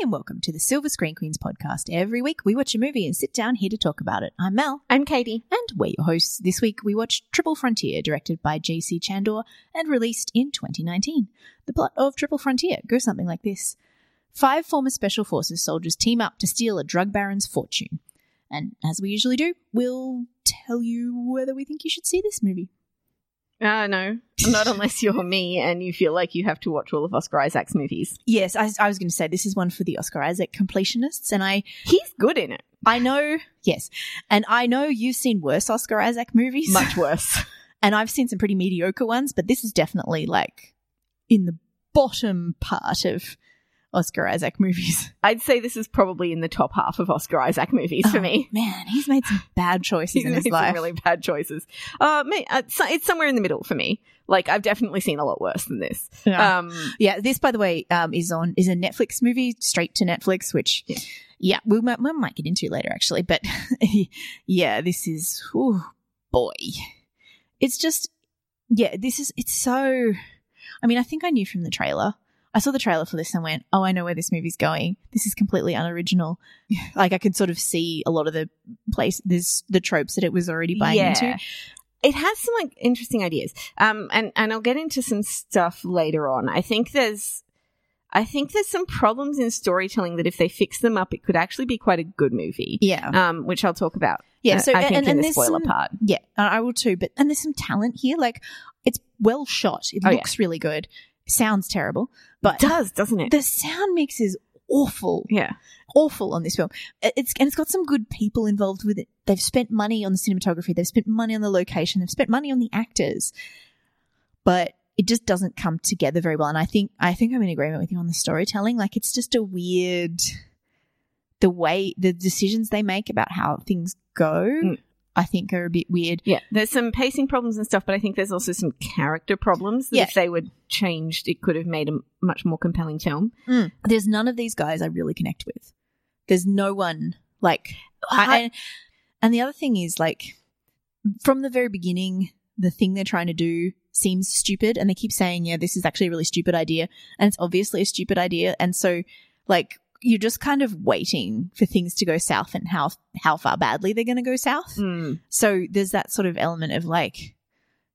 and welcome to the Silver Screen Queens podcast. Every week we watch a movie and sit down here to talk about it. I'm Mel. I'm Katie. And we're your hosts. This week we watched Triple Frontier, directed by J.C. Chandor and released in 2019. The plot of Triple Frontier goes something like this Five former Special Forces soldiers team up to steal a drug baron's fortune. And as we usually do, we'll tell you whether we think you should see this movie. Uh, no, not unless you're me and you feel like you have to watch all of Oscar Isaac's movies. Yes, I, I was going to say this is one for the Oscar Isaac completionists, and I He's good in it. I know yes, and I know you've seen worse Oscar Isaac movies, Much worse. and I've seen some pretty mediocre ones, but this is definitely like in the bottom part of Oscar Isaac movies. I'd say this is probably in the top half of Oscar Isaac movies for Oh, me. man, he's made some bad choices He's in made his some life. really bad choices. Uh, uh, it's somewhere in the middle for me. Like I've definitely seen a lot worse than this. Yeah. Um, Yeah, this, by the way, um, is on is a Netflix movie, straight to Netflix, which, Yeah. yeah, we might, we might get into later, actually. But yeah, this is, oh boy, it's just, yeah, this is, it's so. I mean, I think I knew from the trailer. I saw the trailer for this and went, "Oh, I know where this movie's going. This is completely unoriginal." like I could sort of see a lot of the place, there's the tropes that it was already buying yeah. into. It has some like interesting ideas. Um, and, and I'll get into some stuff later on. I think there's, I think there's some problems in storytelling that if they fix them up, it could actually be quite a good movie. Yeah, Um, which I'll talk about. yeah. uh, So I think and, in and the there's spoiler some, part. Yeah, I will too. But and there's some talent here. Like it's well shot. It Oh, yeah. looks really good. Sounds terrible, but It does, doesn't it? the sound mix is awful, yeah. awful on this film. It's and it's got some good people involved with it. They've spent money on the cinematography. They've spent money on the location. They've spent money on the actors, but it just doesn't come together very well. And I think I think I'm in agreement with you on the storytelling. Like it's just a weird the way the decisions they make about how things go. Mm. I think are a bit weird. Yeah, there's some pacing problems and stuff, but I think there's also some character problems that Yeah. if they were changed, it could have made a much more compelling film. Mm. there's none of these guys I really connect with. There's no one like, I, and, and the other thing is like, from the very beginning, the thing they're trying to do seems stupid, and they keep saying, "Yeah, this is actually a really stupid idea," and it's obviously a stupid idea, and so like you're just kind of waiting for things to go south and how how far badly they're going to go south. Mm. So there's that sort of element of like,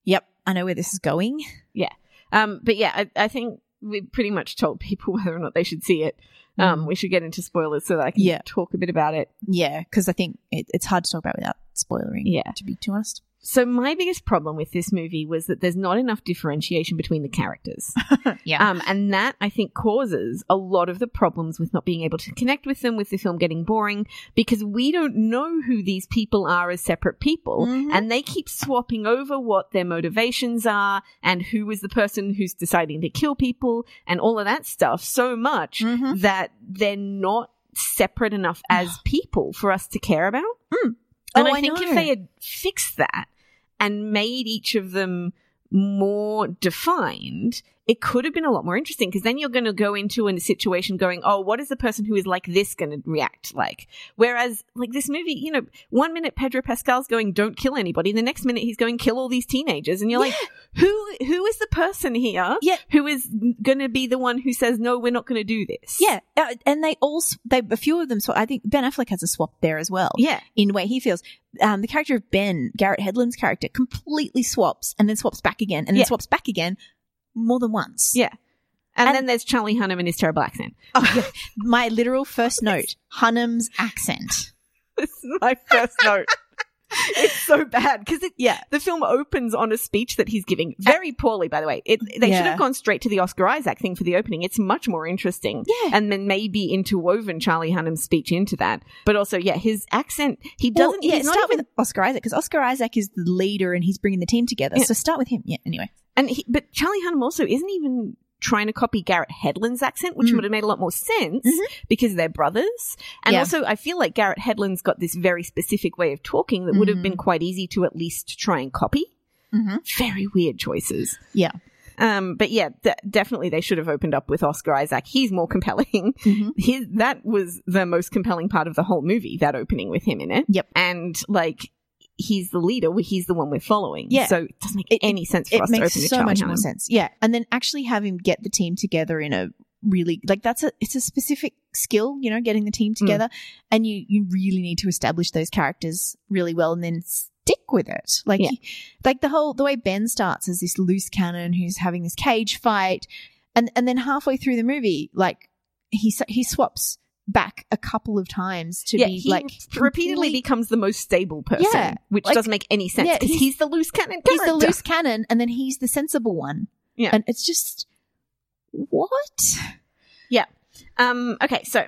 "Yep, I know where this is going." Yeah. Um, but yeah, I, I think we pretty much told people whether or not they should see it. Um, Mm. we should get into spoilers so that I can Yeah. talk a bit about it. Yeah, because I think it, it's hard to talk about without spoiling. Yeah. to be too honest. So my biggest problem with this movie was that there's not enough differentiation between the characters. Yeah. Um, and that I think causes a lot of the problems with not being able to connect with them, with the film getting boring, because we don't know who these people are as separate people. Mhm. And they keep swapping over what their motivations are and who is the person who's deciding to kill people and all of that stuff so much Mhm. that they're not separate enough as people for us to care about. Mm. And Oh, I I think know. if they had fixed that and made each of them more defined, it could have been a lot more interesting because then you're going to go into a situation going, oh, what is the person who is like this going to react like? Whereas, like this movie, you know, one minute Pedro Pascal's going, don't kill anybody. The next minute he's going, kill all these teenagers. And you're like, who, who is the person here Yeah. who is going to be the one who says, no, we're not going to do this? Yeah, uh, and they all, they, a few of them. So I think Ben Affleck has a swap there as well. Yeah. in the way he feels. Um, the character of Ben Garrett Hedlund's character completely swaps and then swaps back again and then Yeah. swaps back again more than once. Yeah. And, And- then there's Charlie Hunnam and his terrible accent. Oh, yeah. My literal first note: Hunnam's accent. This is my first note. It's so bad because it Yeah, the film opens on a speech that he's giving very poorly, by the way. It, they Yeah. should have gone straight to the Oscar Isaac thing for the opening. It's much more interesting. Yeah. And then maybe interwoven Charlie Hunnam's speech into that. But also, yeah, his accent, he doesn't, yeah. he's not Start even, with Oscar Isaac because Oscar Isaac is the leader and he's bringing the team together. Yeah. So start with him. Yeah. Anyway. And he, but Charlie Hunnam also isn't even trying to copy Garrett Hedlund's accent, which Mm. would have made a lot more sense Mhm. because they're brothers. And Yeah. also, I feel like Garrett Hedlund's got this very specific way of talking that would have Mhm. been quite easy to at least try and copy. Mm-hmm. Very weird choices. Yeah. Um, but yeah, th- definitely they should have opened up with Oscar Isaac. He's more compelling. Mm-hmm. His, that was the most compelling part of the whole movie, that opening with him in it. Yep. And like, he's the leader. He's the one we're following. Yeah. So it doesn't make It- any sense for It us to open so much more sense. Yeah, and then actually have him get the team together in a really like that's a it's a specific skill, you know, getting the team mm. together, and you you really need to establish those characters really well, and then stick with it. Like Yeah. like the whole the way Ben starts as this loose cannon who's having this cage fight, and and then halfway through the movie, like he he swaps back a couple of times to yeah, be he like repeatedly becomes the most stable person, Yeah, which like- doesn't make any sense yeah, because he's- he's, the loose cannon. he's the loose cannon, and then he's the sensible one. Yeah. and it's just what? Yeah. Um, okay, so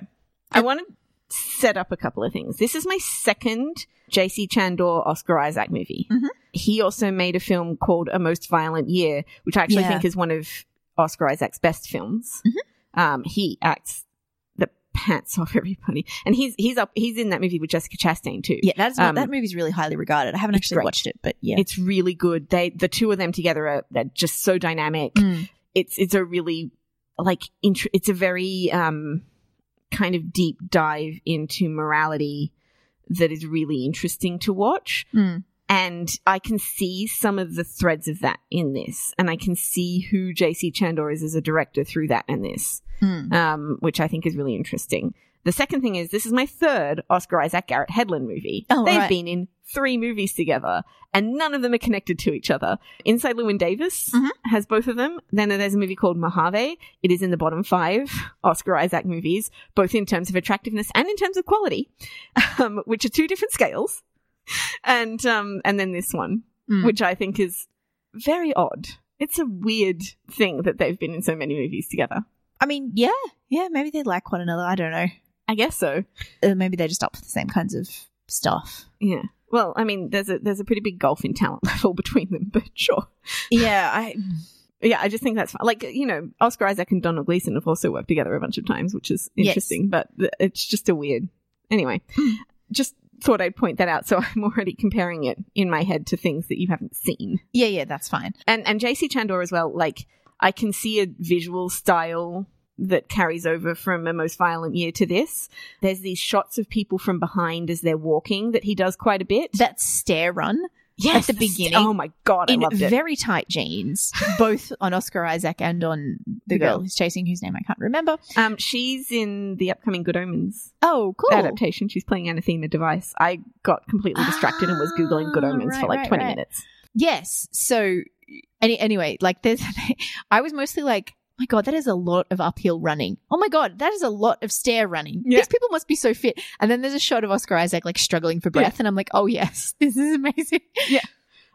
I want to set up a couple of things. This is my second JC Chandor Oscar Isaac movie. Mhm. He also made a film called A Most Violent Year, which I actually Yeah. think is one of Oscar Isaac's best films. Mhm. Um, he acts pants off everybody, and he's he's up he's in that movie with Jessica Chastain too. Yeah, that's Um, that movie's really highly regarded. I haven't actually great. watched it, but yeah, It's really good. They the two of them together are they're just so dynamic. Mm. it's it's a really like int- it's a very um kind of deep dive into morality that is really interesting to watch Mm. And I can see some of the threads of that in this and I can see who JC Chandor is as a director through that and this Mm. um which I think is really interesting. The second thing is this is my third Oscar Isaac Garrett Hedlund movie. Oh, They've right. been in three movies together and none of them are connected to each other. Inside Llewyn Davis Mhm. has both of them. Then there's a movie called Mojave. It is in the bottom five Oscar Isaac movies, both in terms of attractiveness and in terms of quality, um, which are two different scales. And um, and then this one, Mm. which I think is very odd. It's a weird thing that they've been in so many movies together. I mean, yeah, yeah, maybe they like one another. I don't know. I guess so. Uh, maybe they're just up for the same kinds of stuff. Yeah. Well, I mean, there's a there's a pretty big gulf in talent level between them, but sure. Yeah, I Yeah, I just think that's fun. Like, you know, Oscar Isaac and Domhnall Gleeson have also worked together a bunch of times, which is Yes. interesting, but it's just a weird. Anyway, just thought I'd point that out. So I'm already comparing it in my head to things that you haven't seen. yeah, yeah, that's fine. And, and JC Chandor as well, like, I can see a visual style that carries over from a most violent year to this. There's these shots of people from behind as they're walking that he does quite a bit. That stair run yes, at the beginning, Oh my god, I in loved it. very tight jeans, both on Oscar Isaac and on the The girl girl. who's chasing, whose name I can't remember. um, she's in the upcoming Good Omens Oh, cool. adaptation. She's playing Anathema Device. I got completely distracted and was googling Good Ah, Omens for like right, 20 right. minutes. Yes. So, any, anyway, like there's, I was mostly like, my God, that is a lot of uphill running. Oh my God, that is a lot of stair running. Yeah. These people must be so fit. And then there's a shot of Oscar Isaac like struggling for breath, and I'm like, oh yes, this is amazing. Yeah.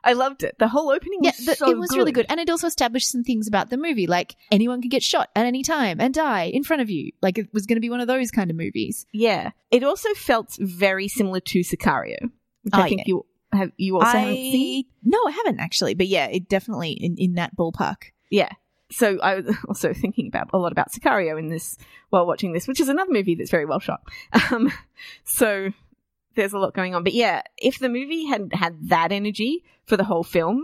I loved it. The whole opening Yeah, was the, so it was really good, and it also established some things about the movie, like anyone could get shot at any time and die in front of you. Like it was going to be one of those kind of movies. Yeah. It also felt very similar to Sicario, which Oh, I think yeah. you have you also haven't seen. no, I haven't actually, but yeah, it definitely in, in that ballpark. Yeah. So I was also thinking about a lot about Sicario in this while watching this, which is another movie that's very well shot. Um, so there's a lot going on. But yeah, if the movie had had that energy for the whole film,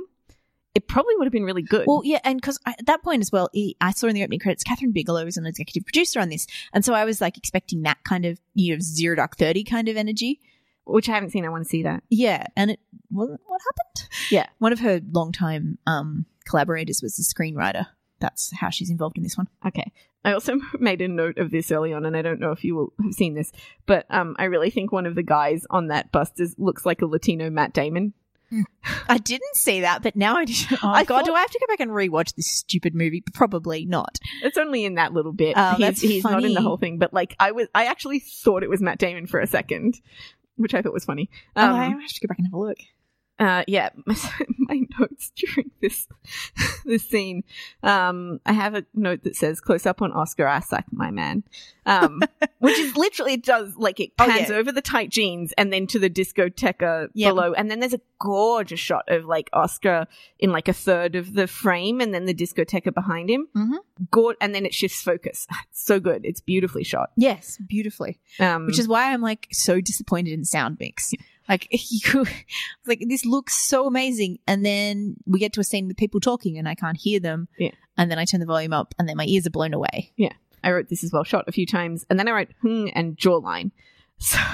it probably would have been really good. Well, yeah, and because at that point as well, I saw in the opening credits Kathryn Bigelow was an executive producer on this, and so I was like expecting that kind of you know zero dark thirty kind of energy. which I haven't seen. I want to see that. Yeah, and it wasn't what happened. Yeah. one of her longtime um, collaborators was the screenwriter. That's how she's involved in this one. Okay. I also made a note of this early on, and I don't know if you will have seen this, but um, I really think one of the guys on that bust is, looks like a Latino Matt Damon. I didn't see that, but now I do. Oh I God, thought- do I have to go back and rewatch this stupid movie? Probably not. It's only in that little bit. Oh, he's he's not in the whole thing, but like I was, I actually thought it was Matt Damon for a second, which I thought was funny. Um, oh, I have to go back and have a look. Uh, yeah, my notes during this this scene. Um, I have a note that says "close up on Oscar Isaac, my man," um, which is literally it does like it Oh, pans yeah. over the tight jeans and then to the discoteca Yep. below, and then there's a gorgeous shot of like Oscar in like a third of the frame, and then the discoteca behind him. Mhm. Gor- and then it shifts focus. It's so good. It's beautifully shot. Yes, beautifully. Um, Which is why I'm like so disappointed in sound mix. Like you, like this looks so amazing, and then we get to a scene with people talking, and I can't hear them. Yeah. And then I turn the volume up, and then my ears are blown away. Yeah. I wrote this as well shot a few times, and then I wrote hmm and jawline. So.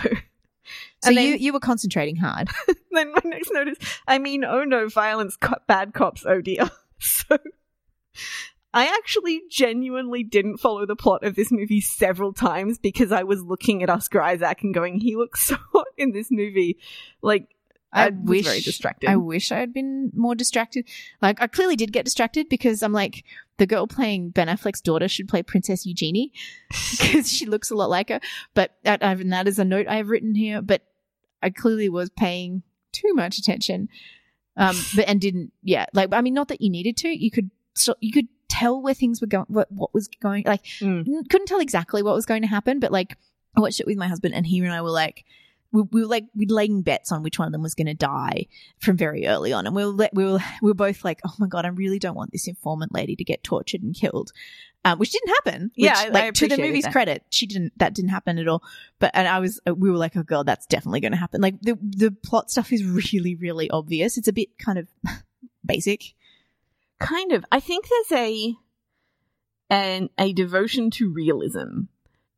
So And then- you you were concentrating hard. then my next note is, I mean, oh no, violence, co- bad cops, oh dear. So I actually genuinely didn't follow the plot of this movie several times because I was looking at Oscar Isaac and going, he looks so hot in this movie. Like, I, I was wish very distracted. I wish I had been more distracted. Like I clearly did get distracted because I'm like the girl playing Ben Affleck's daughter should play Princess Eugenie because she looks a lot like her. But that, and that is a note I have written here. But I clearly was paying too much attention, um, but and didn't. Yeah, like I mean, not that you needed to. You could so you could tell where things were going, what what was going. Like Mm. couldn't tell exactly what was going to happen, but like I watched it with my husband, and he and I were like, we, we were like we'd laying bets on which one of them was going to die from very early on, and we were we were we were both like, oh my god, I really don't want this informant lady to get tortured and killed. Um, which didn't happen. Yeah, which, I- I like to the movie's that. credit, she didn't. That didn't happen at all. But and I was, we were like, oh god, that's definitely going to happen. Like the the plot stuff is really, really obvious. It's a bit kind of basic. Kind of. I think there's a an a devotion to realism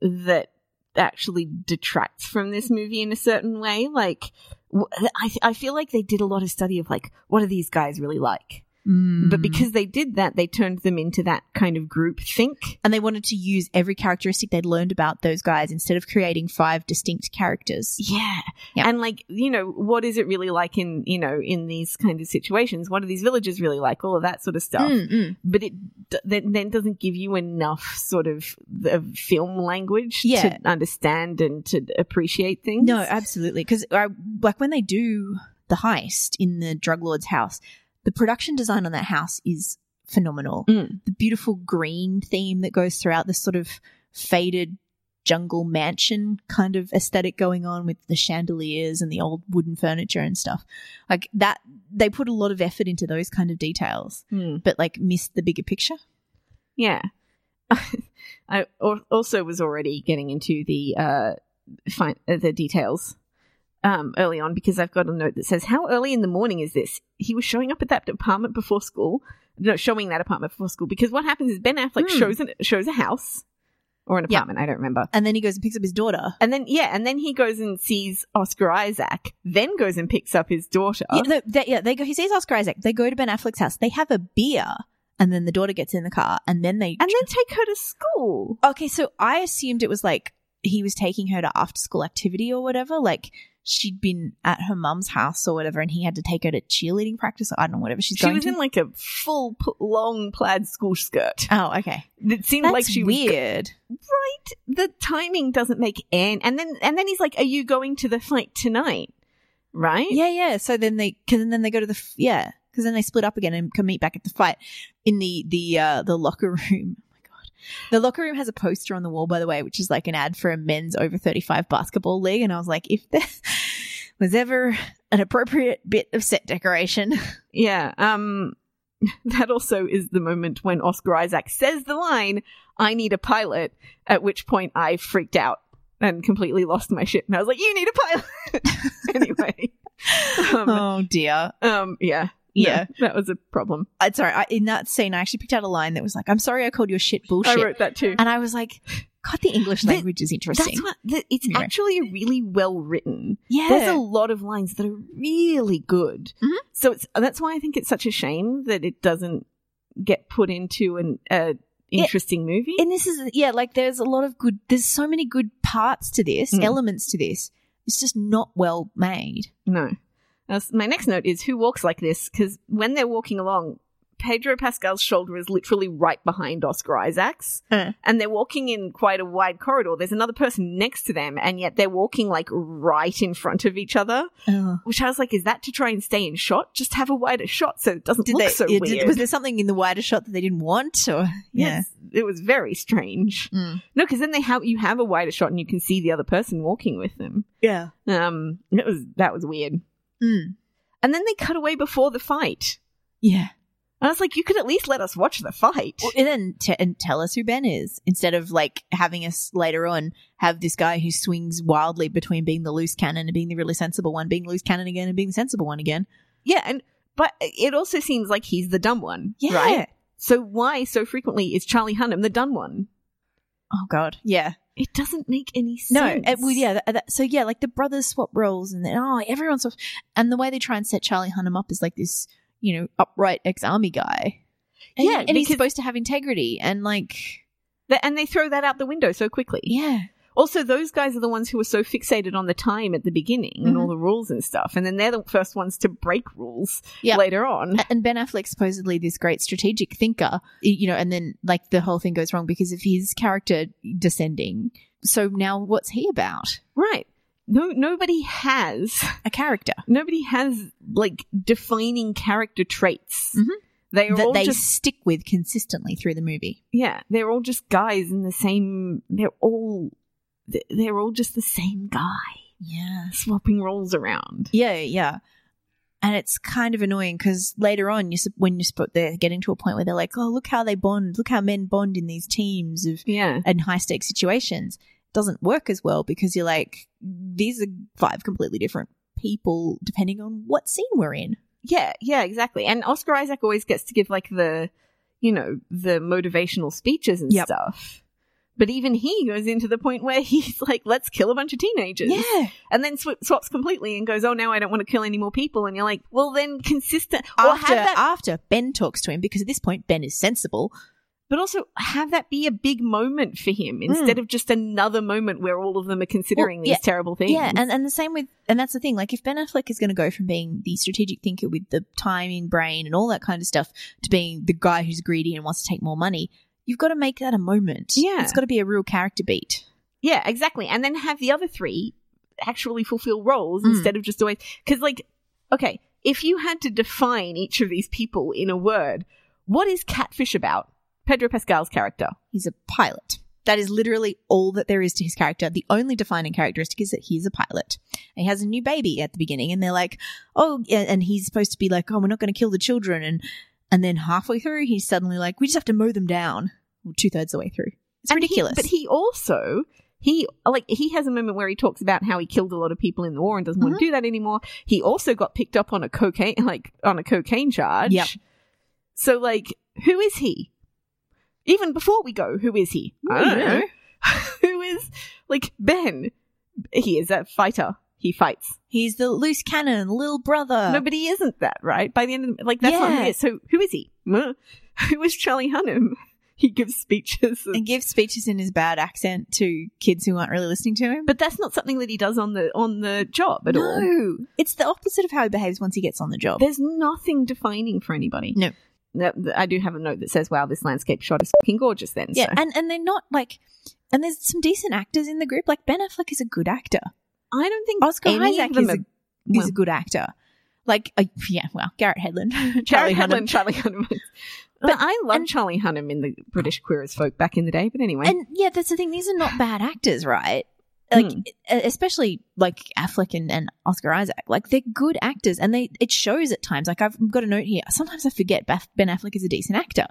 that actually detracts from this movie in a certain way. Like, I I feel like they did a lot of study of like what are these guys really like, Mm. but because they did that, they turned them into that kind of group think. and they wanted to use every characteristic they'd learned about those guys instead of creating five distinct characters. Yeah. Yeah. And like, you know, what is it really like in, you know, in these kind of situations? What are these villages really like? All of that sort of stuff. Mm, mm. But it d- then, then doesn't give you enough sort of the film language Yeah. to understand and to appreciate things. No, absolutely. Because like when they do the heist in the drug lord's house, the production design on that house is phenomenal. Mm. The beautiful green theme that goes throughout this sort of faded jungle mansion kind of aesthetic going on with the chandeliers and the old wooden furniture and stuff. Like that, they put a lot of effort into those kind of details, Mm. but like missed the bigger picture. Yeah. I also was already getting into the uh, fi- uh, the details um, early on because I've got a note that says, "How early in the morning is this?" He was showing up at that apartment before school. No, showing that apartment before school because what happens is Ben Affleck Hmm. shows an, shows a house or an apartment. I don't remember. And then he goes and picks up his daughter. And then yeah, and then he goes and sees Oscar Isaac. Then goes and picks up his daughter. Yeah, no, they, yeah, they go. He sees Oscar Isaac. They go to Ben Affleck's house. They have a beer, and then the daughter gets in the car, and then they. and then take her to school. okay, so I assumed it was like he was taking her to after school activity or whatever. Like she'd been at her mum's house or whatever, and he had to take her to cheerleading practice. Or I don't know whatever she's She going was to. in like a full p- long plaid school skirt. oh, okay. It seemed That's like she was weird. right. The timing doesn't make any. And then and then he's like, "Are you going to the fight tonight?" Right? Yeah, yeah. So then they, cause then they go to the, f- yeah, because then they split up again and can meet back at the fight in the the uh the locker room. The locker room has a poster on the wall, by the way, which is like an ad for a men's over thirty five basketball league, and I was like, if there was ever an appropriate bit of set decoration, Yeah. Um. That also is the moment when Oscar Isaac says the line, "I need a pilot." At which point I freaked out and completely lost my shit, and I was like, "You need a pilot." anyway. Um, oh dear. um. Yeah. Yeah. No, that was a problem. I'm sorry. I, in that scene, I actually picked out a line that was like, "I'm sorry, I called you a shit bullshit," I wrote that too. and I was like, "God, the English language is interesting." That's what the, it's Anyway. actually really well written. yeah, There's a lot of lines that are really good. Mhm. So it's that's why I think it's such a shame that it doesn't get put into an uh, interesting movie. and this is yeah like there's a lot of good there's so many good parts to this Mm. elements to this it's just not well made no. My next note is who walks like this because when they're walking along, Pedro Pascal's shoulder is literally right behind Oscar Isaac's, Uh. and they're walking in quite a wide corridor. There's another person next to them, and yet they're walking like right in front of each other. Which I was like, is that to try and stay in shot? Just have a wider shot so it doesn't did look they so yeah, weird. did- was there something in the wider shot that they didn't want or yeah Yes, it was very strange. Mm. No, because then they have you have a wider shot and you can see the other person walking with them. yeah Um, it was that was weird. Mm. And then they cut away before the fight. yeah And I was like, you could at least let us watch the fight. Well, and then t- and tell us who Ben is instead of like having us later on have this guy who swings wildly between being the loose cannon and being the really sensible one, being loose cannon again and being the sensible one again. Yeah, and but it also seems like he's the dumb one, Yeah. right? So why so frequently is Charlie Hunnam the dumb one? Oh God, yeah. It doesn't make any sense. No, it, well, yeah. That, that, so yeah, like the brothers swap roles, and then oh, everyone swaps. And the way they try and set Charlie Hunnam up is like this, you know, upright ex-army guy. And, Yeah, and he's supposed to have integrity and like Th- and they throw that out the window so quickly. yeah. Also, those guys are the ones who are so fixated on the time at the beginning and all the rules and stuff, and then they're the first ones to break rules Yeah. later on. And Ben Affleck supposedly this great strategic thinker, you know, and then like the whole thing goes wrong because of his character descending. So now what's he about? Right. No, nobody has A character nobody has like defining character traits. Mhm. They are that all they just stick with consistently through the movie. yeah, they're all just guys in the same. They're all they're all just the same guy Yeah. swapping roles around. Yeah, yeah. And it's kind of annoying because later on, you when you spot they're getting to a point where they're like, "Oh, look how they bond! Look how men bond in these teams of Yeah, and high stakes situations." Doesn't work as well because you're like, these are five completely different people depending on what scene we're in. yeah, yeah, exactly. And Oscar Isaac always gets to give like the, you know, the motivational speeches and Yep. stuff. But even he goes into the point where he's like, "Let's kill a bunch of teenagers." Yeah. and then sw- swaps completely and goes, "Oh, now I don't want to kill any more people." And you're like, "Well, then consistent After that, after Ben talks to him because at this point Ben is sensible. but also have that be a big moment for him hmm. instead of just another moment where all of them are considering Well, these terrible things." Yeah, and, and the same with, and that's the thing. Like, if Ben Affleck is going to go from being the strategic thinker with the timing brain and all that kind of stuff to being the guy who's greedy and wants to take more money, you've got to make that a moment. Yeah. it's got to be a real character beat. yeah, exactly. And then have the other three actually fulfill roles Mm. instead of just always because, like, okay, if you had to define each of these people in a word, what is Catfish about? Pedro Pascal's character. He's a pilot. That is literally all that there is to his character. The only defining characteristic is that he's a pilot. He has a new baby at the beginning, and they're like, "Oh," and he's supposed to be like, "Oh, we're not going to kill the children," and and then halfway through, he's suddenly like, "We just have to mow them down." Well, two thirds of the way through, it's And he- ridiculous. but he also he like he has a moment where he talks about how he killed a lot of people in the war and doesn't want Mhm. to do that anymore. He also got picked up on a cocaine like on a cocaine charge. Yep. So like, who is he? Even before we go, who is he? I don't Yeah. know. who is like Ben? He is a fighter. He fights. He's the loose cannon, little brother. no, but he isn't that, right? By the end of the, like that's not who Yeah. he is. So who is he? Who is Charlie Hunnam? He gives speeches and and gives speeches in his bad accent to kids who aren't really listening to him. But that's not something that he does on the on the job at all. no, it's the opposite of how he behaves once he gets on the job. There's nothing defining for anybody. No. I do have a note that says, "Wow, this landscape shot is fucking gorgeous." Then, Yeah, so. and and they're not like, and there's some decent actors in the group. Like Ben Affleck is a good actor. I don't think Oscar any Isaac is a, are- is a good actor. Like, uh, yeah, well, Garrett Hedlund, Charlie. Hunnam, Charlie Hunnam. But- But I love and- Charlie Hunnam in the British Queer as Folk back in the day. But anyway, and yeah, that's the thing. These are not bad actors, right? Like, Hmm. especially like Affleck and, and Oscar Isaac. Like, they're good actors, and they it shows at times. Like, I've got a note here. Sometimes I forget Ben Affleck is a decent actor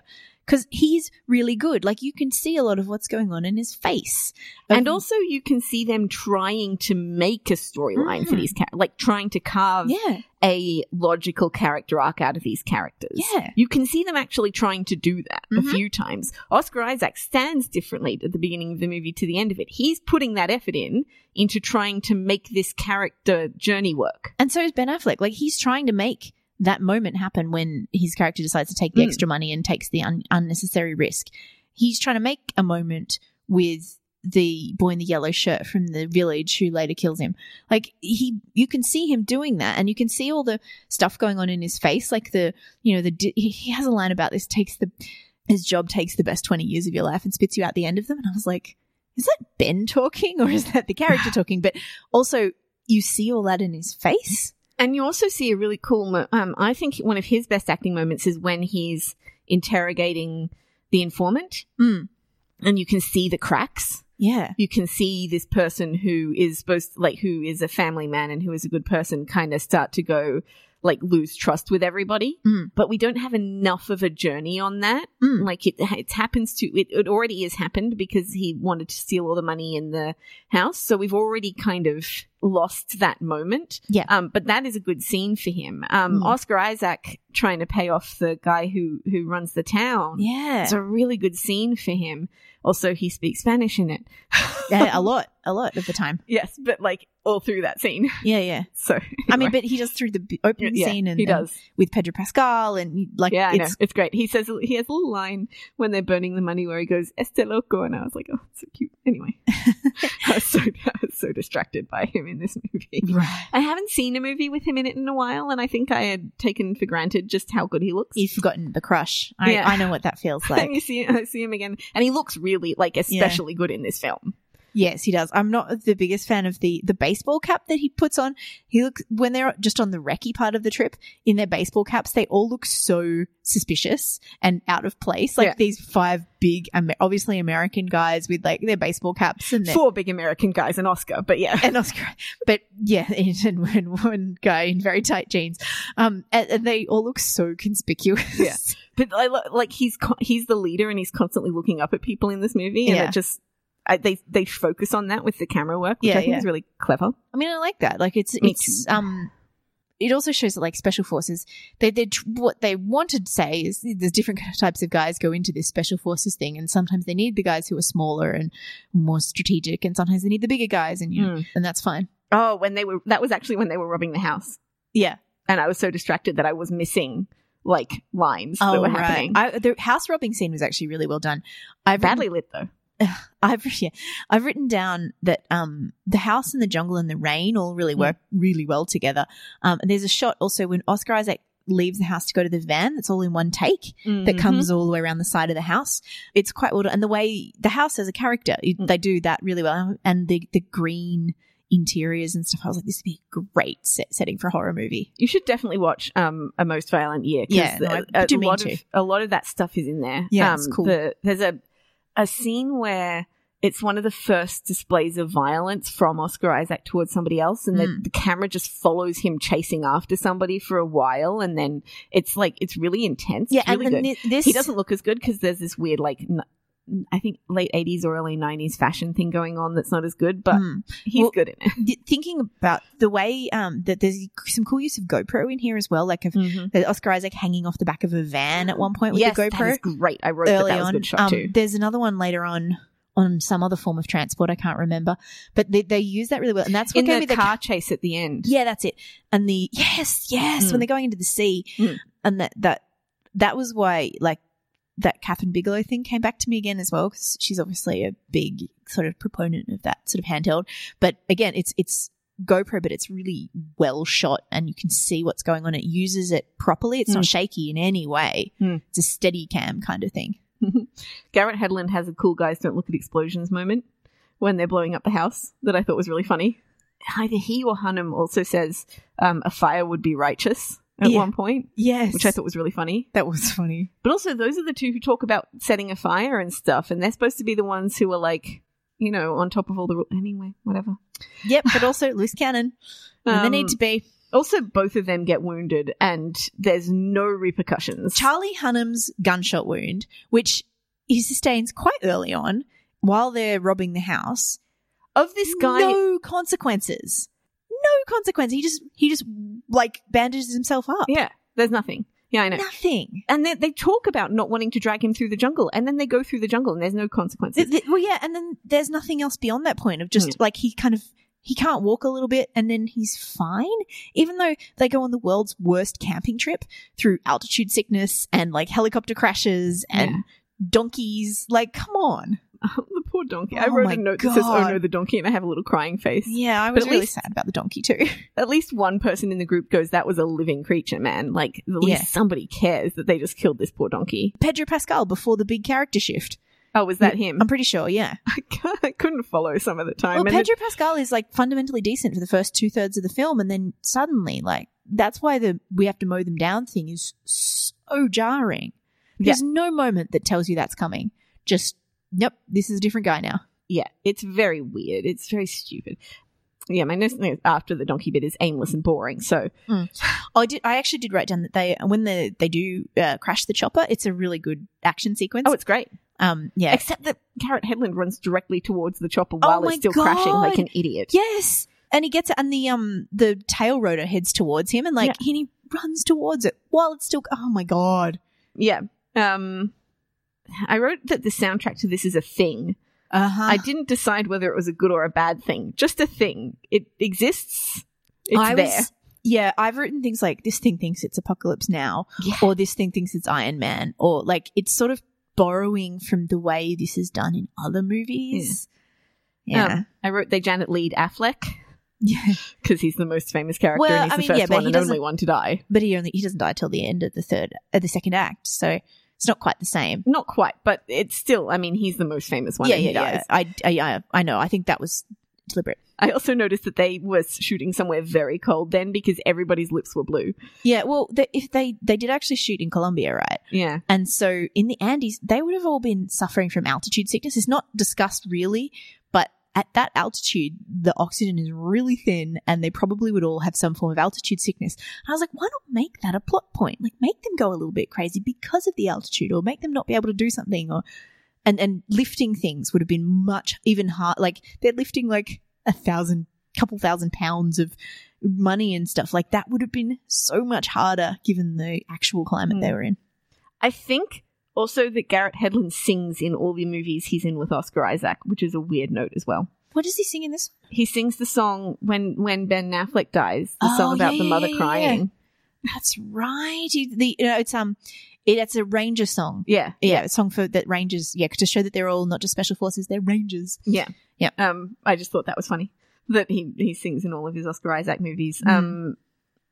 because he's really good. Like, you can see a lot of what's going on in his face, and also you can see them trying to make a storyline for Mm. these characters, like trying to carve yeah, a logical character arc out of these characters. Yeah. You can see them actually trying to do that Mhm. a few times. Oscar Isaac stands differently at the beginning of the movie to the end of it. He's putting that effort in into trying to make this character journey work. And so is Ben Affleck. Like he's trying to make that moment happen when his character decides to take the Mm. extra money and takes the un- unnecessary risk. He's trying to make a moment with the boy in the yellow shirt from the village who later kills him. Like he, you can see him doing that, and you can see all the stuff going on in his face. Like the, you know, the he has a line about this takes the his job takes the best twenty years of your life and spits you out the end of them. And I was like, is that Ben talking or is that the character talking? But also, you see all that in his face. And you also see a really cool, mo- um, I think one of his best acting moments is when he's interrogating the informant Mm. and you can see the cracks. Yeah. you can see this person who is supposed like who is a family man and who is a good person kind of start to go like lose trust with everybody Mm. but we don't have enough of a journey on that Mm. like it it happens to it, it already has happened because he wanted to steal all the money in the house so we've already kind of lost that moment Yeah. um but that is a good scene for him um Mm. oscar isaac trying to pay off the guy who who runs the town Yeah. it's a really good scene for him. Also, he speaks Spanish in it. Yeah, a lot, a lot of the time. yes, but like all through that scene. Yeah, yeah. So I mean, but he does through the opening Yeah, scene and he and does. with Pedro Pascal and like yeah, I know. it's It's great. He says he has a little line when they're burning the money where he goes "Este loco," and I was like, "Oh, so cute." Anyway, I was so I was so distracted by him in this movie. right. I haven't seen a movie with him in it in a while, and I think I had taken for granted just how good he looks. You've forgotten the crush. I, Yeah. I know what that feels like. and you see, I see him again, and he looks really like especially good in this film. Yes, he does. I'm not the biggest fan of the the baseball cap that he puts on. He looks when they're just on the recce part of the trip in their baseball caps, they all look so suspicious and out of place. Like Yeah. these five big, obviously American guys with like their baseball caps and their Four big American guys, and Oscar, but yeah, and Oscar, but yeah, and one, one guy in very tight jeans. Um, and, and they all look so conspicuous. Yeah. but I, like he's co- he's the leader, and he's constantly looking up at people in this movie, and Yeah. it just. I, they they focus on that with the camera work, which Yeah, I think yeah. is really clever. I mean, I like that. Like it's Me it's um, it also shows that like special forces, they they what they wanted to say is there's different types of guys go into this special forces thing, and sometimes they need the guys who are smaller and more strategic, and sometimes they need the bigger guys, and you know, Mm. and that's fine. Oh, when they were that was actually when they were robbing the house, Yeah. and I was so distracted that I was missing like lines that were happening. Oh, I, the house robbing scene was actually really well done. I've written- Badly lit though. I've yeah, I've written down that um the house and the jungle and the rain all really work really well together. Um, and there's a shot also when Oscar Isaac leaves the house to go to the van that's all in one take Mm-hmm. that comes all the way around the side of the house. It's quite well. And the way the house as a character, Mm. they do that really well. And the the green interiors and stuff. I was like, this would be a great set, setting for a horror movie. You should definitely watch um, A Most Violent Year. Yeah, no, a, lot to. of a lot of that stuff is in there. Yeah, um, it's cool. The, there's a a scene where it's one of the first displays of violence from Oscar Isaac towards somebody else, and the, Mm. the camera just follows him chasing after somebody for a while, and then it's like it's really intense. Yeah, It's really and, and this he doesn't look as good because there's this weird like. N- I think late 80s or early 90s fashion thing going on that's not as good, but Mm. he's Well, good in it. Th- thinking about the way um that there's some cool use of GoPro in here as well, like of Mhm. Oscar Isaac hanging off the back of a van at one point with yes, the GoPro great. I wrote that early that was a on. good shot Um, too. there's another one later on on some other form of transport. I can't remember, but they they use that really well, and that's what in gave the me the car chase at the end. Yeah, that's it. And the yes, yes, Mm. when they're going into the sea, Mm. and that that that was why like that Kathryn Bigelow thing came back to me again as well because she's obviously a big sort of proponent of that sort of handheld. But again, it's it's GoPro, but it's really well shot, and you can see what's going on. It uses it properly. It's not Mm. shaky in any way. Mm. It's a steady cam kind of thing. Garrett Hedlund has a cool guys don't look at explosions moment when they're blowing up the house that I thought was really funny. Either he or Hunnam also says um, a fire would be righteous at Yeah. one point, Yes, which I thought was really funny. that was funny. But also, those are the two who talk about setting a fire and stuff, and they're supposed to be the ones who are like, you know, on top of all the anyway, whatever. Yep, but also loose cannon. And they Um, need to be. Also, both of them get wounded, and there's no repercussions. Charlie Hunnam's gunshot wound, which he sustains quite early on while they're robbing the house, of this guy, no consequences. No consequences. He just he just like bandages himself up. yeah, there's nothing. Yeah, I know. Nothing. And they, they talk about not wanting to drag him through the jungle, and then they go through the jungle, and there's no consequences. Th- th- well, yeah, and then there's nothing else beyond that point of just Mm. like he kind of he can't walk a little bit and then he's fine. Even though they go on the world's worst camping trip through altitude sickness and like helicopter crashes and Yeah. donkeys. Like, come on. the poor donkey. I Oh wrote a note that says, "Oh no, the donkey," and I have a little crying face. Yeah, I was at really least- sad about the donkey too. At least one person in the group goes, "That was a living creature, man." Like at least Yeah. somebody cares that they just killed this poor donkey. Pedro Pascal before the big character shift. Oh, was that him? I'm pretty sure, yeah. I I couldn't follow some of the time. Well, Pedro Pascal is like fundamentally decent for the first two thirds of the film, and then suddenly, like, that's why the we have to mow them down thing is so jarring. There's no moment that tells you that's coming. Just, yep, this is a different guy now. yeah, it's very weird. It's very stupid. Yeah, my next thing after the donkey bit is aimless and boring. So Oh, I did. I actually did write down that they when they they do uh, crash the chopper, it's a really good action sequence. oh, it's great. um, yeah, Except that Garrett Hedlund runs directly towards the chopper while Oh it's still crashing like an idiot. yes, and he gets it, and the um the tail rotor heads towards him, and like Yeah. he runs towards it while it's still. Oh my god! Yeah. Um I wrote that the soundtrack to this is a thing. Uh-huh. I didn't decide whether it was a good or a bad thing. Just a thing. It exists. It's I there. was- yeah, I've written things like this thing thinks it's Apocalypse Now, Yeah. or this thing thinks it's Iron Man, or like it's sort of borrowing from the way this is done in other movies. Yeah. Um, I wrote they Janet Leigh'd Affleck yeah. because he's the most famous character Well, and he's I the mean, first yeah, but one he and only one to die. But he only he doesn't die till the end of the third uh, the second act, so it's not quite the same. Not quite, but it's still. I mean, he's the most famous one. yeah, yeah, he yeah. I, I, I, know. I think that was deliberate. I also noticed that they were shooting somewhere very cold then because everybody's lips were blue. Yeah, well, the, if they they did actually shoot in Colombia, right? Yeah. And so in the Andes, they would have all been suffering from altitude sickness. It's not discussed really, at that altitude, the oxygen is really thin and they probably would all have some form of altitude sickness. And I was like, why not make that a plot point? Like make them go a little bit crazy because of the altitude or make them not be able to do something or and and lifting things would have been much even hard like they're lifting like a thousand couple thousand pounds of money and stuff like that would have been so much harder given the actual climate they Mm. were in I think also that Garrett Hedlund sings in all the movies he's in with Oscar Isaac, which is a weird note as well. what does he sing in this He sings the song when when Ben Affleck dies, the Oh, song about yeah, the mother yeah, yeah, crying. That's right. You- The you know, it's um, it, it's a ranger song. Yeah, Yeah, a song for that rangers. Yeah, to show that they're all not just special forces; they're rangers. yeah, Yeah. Um, I just thought that was funny that he he sings in all of his Oscar Isaac movies. Mm. Um,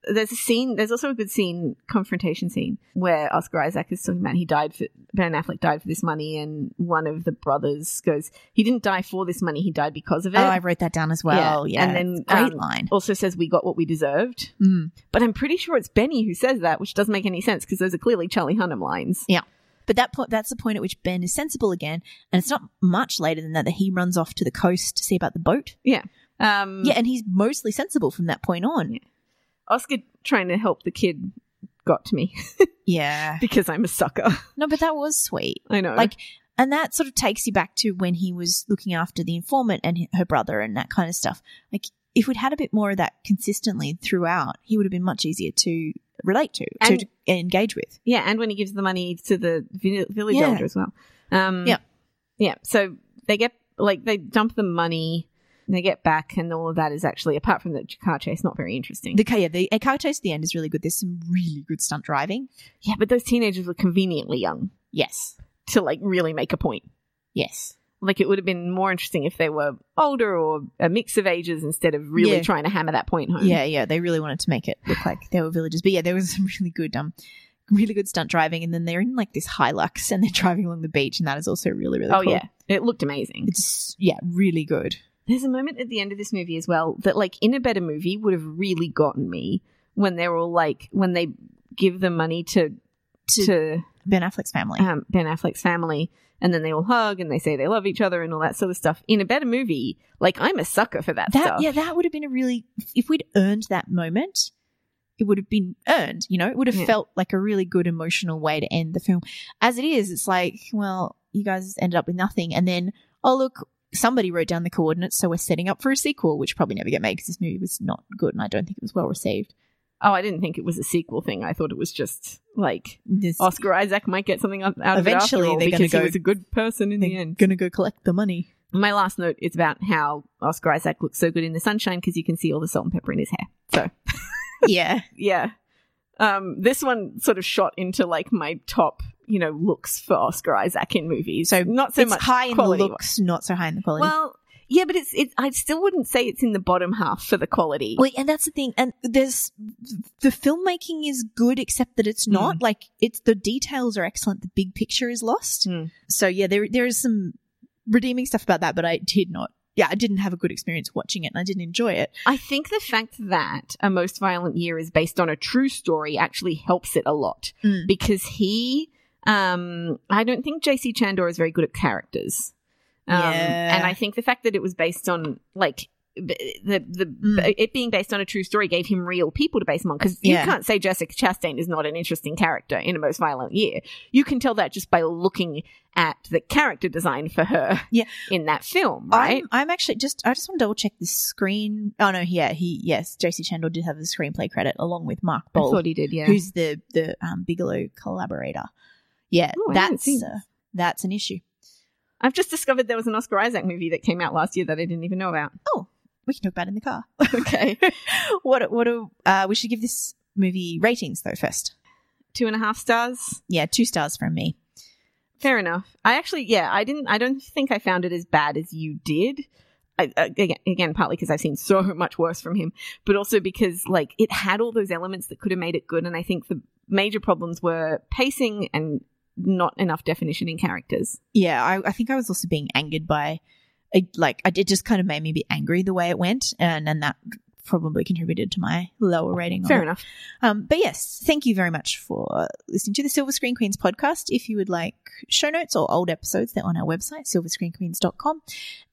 there's a scene. There's also a good scene, confrontation scene, where Oscar Isaac is talking about he died for Ben Affleck died for this money, and one of the brothers goes, "He didn't die for this money. He died because of it." Oh, I wrote that down as well. Yeah, and then great um, line. also says we got what we deserved. Mm. But I'm pretty sure it's Benny who says that, which doesn't make any sense because those are clearly Charlie Hunnam lines. Yeah. But that point, that's the point at which Ben is sensible again, and it's not much later than that that he runs off to the coast to see about the boat. Um, Yeah, and he's mostly sensible from that point on. Yeah. Oscar trying to help the kid got to me Yeah. because I'm a sucker. No, but that was sweet. I know. Like, and that sort of takes you back to when he was looking after the informant and her brother and that kind of stuff. Like, if we'd had a bit more of that consistently throughout, he would have been much easier to relate to, to, And- to engage with. yeah, and when he gives the money to the village Yeah. elder as well. Um, Yeah. Yeah. So they get, like, they dump the money, and they get back, and all of that is actually, apart from the car chase, not very interesting. The, yeah, the a car chase at the end is really good. There's some really good stunt driving. yeah, but those teenagers were conveniently young Yes. to, like, really make a point. Yes. Like, it would have been more interesting if they were older or a mix of ages instead of really Yeah. trying to hammer that point home. Yeah, yeah. They really wanted to make it look like they were villagers. But yeah, there was some really good, um, really good stunt driving. And then they're in like this Hilux and they're driving along the beach. And that is also really, really Oh, cool. yeah. It looked amazing. It's, yeah, really good. There's a moment at the end of this movie as well that, like, in a better movie would have really gotten me when they're all like, when they give the money to To- to Ben Affleck's family. um, Ben Affleck's family, and then they all hug and they say they love each other and all that sort of stuff. In a better movie, like, I'm a sucker for that, that stuff. yeah that would have been a really if we'd earned that moment it would have been earned you know it would have Yeah. felt like a really good emotional way to end the film as it is it's like well you guys ended up with nothing and then oh look somebody wrote down the coordinates so we're setting up for a sequel which probably never get made because this movie was not good and i don't think it was well received Oh, I didn't think it was a sequel thing. I thought it was just like this, Oscar Isaac might get something out of Eventually, it after all they're because go- he was a good person in the end. gonna go collect the money My last note is about how Oscar Isaac looks so good in the sunshine because you can see all the salt and pepper in his hair. So yeah yeah. Um, this one sort of shot into like my top, you know, looks for Oscar Isaac in movies. So not so it's much high in the looks not so high in the quality Well, yeah, but it's it. I still wouldn't say it's in the bottom half for the quality. Well, and that's the thing. And there's the filmmaking is good, except that it's not like it's the details are excellent. The big picture is lost. Mm. So yeah, there there is some redeeming stuff about that, but I did not. Yeah, I didn't have a good experience watching it, and I didn't enjoy it. I think the fact that A Most Violent Year is based on a true story actually helps it a lot Mm. because he, um, I don't think JC Chandor is very good at characters. Um, Yeah. And I think the fact that it was based on, like, the the Mm. it being based on a true story gave him real people to base him on because you Yeah. can't say Jessica Chastain is not an interesting character in a most violent year. You can tell that just by looking at the character design for her Yeah. in that film, right? I'm, I'm actually just I just want to double check the screen. Oh no, yeah, he yes, JC Chandor did have the screenplay credit along with Mark I thought he did, yeah. who's the the um, Bigelow collaborator. Yeah, Oh, that's that's an issue. I've just discovered there was an Oscar Isaac movie that came out last year that I didn't even know about. Oh, we can talk about it in the car. Okay. what? What? do- Uh, we should give this movie ratings though first. Two and a half stars. Yeah, two stars from me. Fair enough. I actually, yeah, I didn't, I don't think I found it as bad as you did. I, uh, again, again, partly because I've seen so much worse from him, but also because like it had all those elements that could have made it good. And I think the major problems were pacing and not enough definition in characters. Yeah, I, I think I was also being angered by, like, I, it just kind of made me be angry the way it went, and and that probably contributed to my lower rating. Fair enough. Um, but yes, thank you very much for listening to the Silver Screen Queens podcast. If you would like show notes or old episodes, they're on our website, silverscreenqueens.com.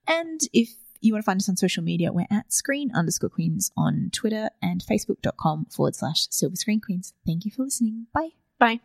And if you want to find us on social media, we're at screen underscore queens on Twitter and facebook.com forward slash silver screen queens. Thank you for listening. Bye. Bye.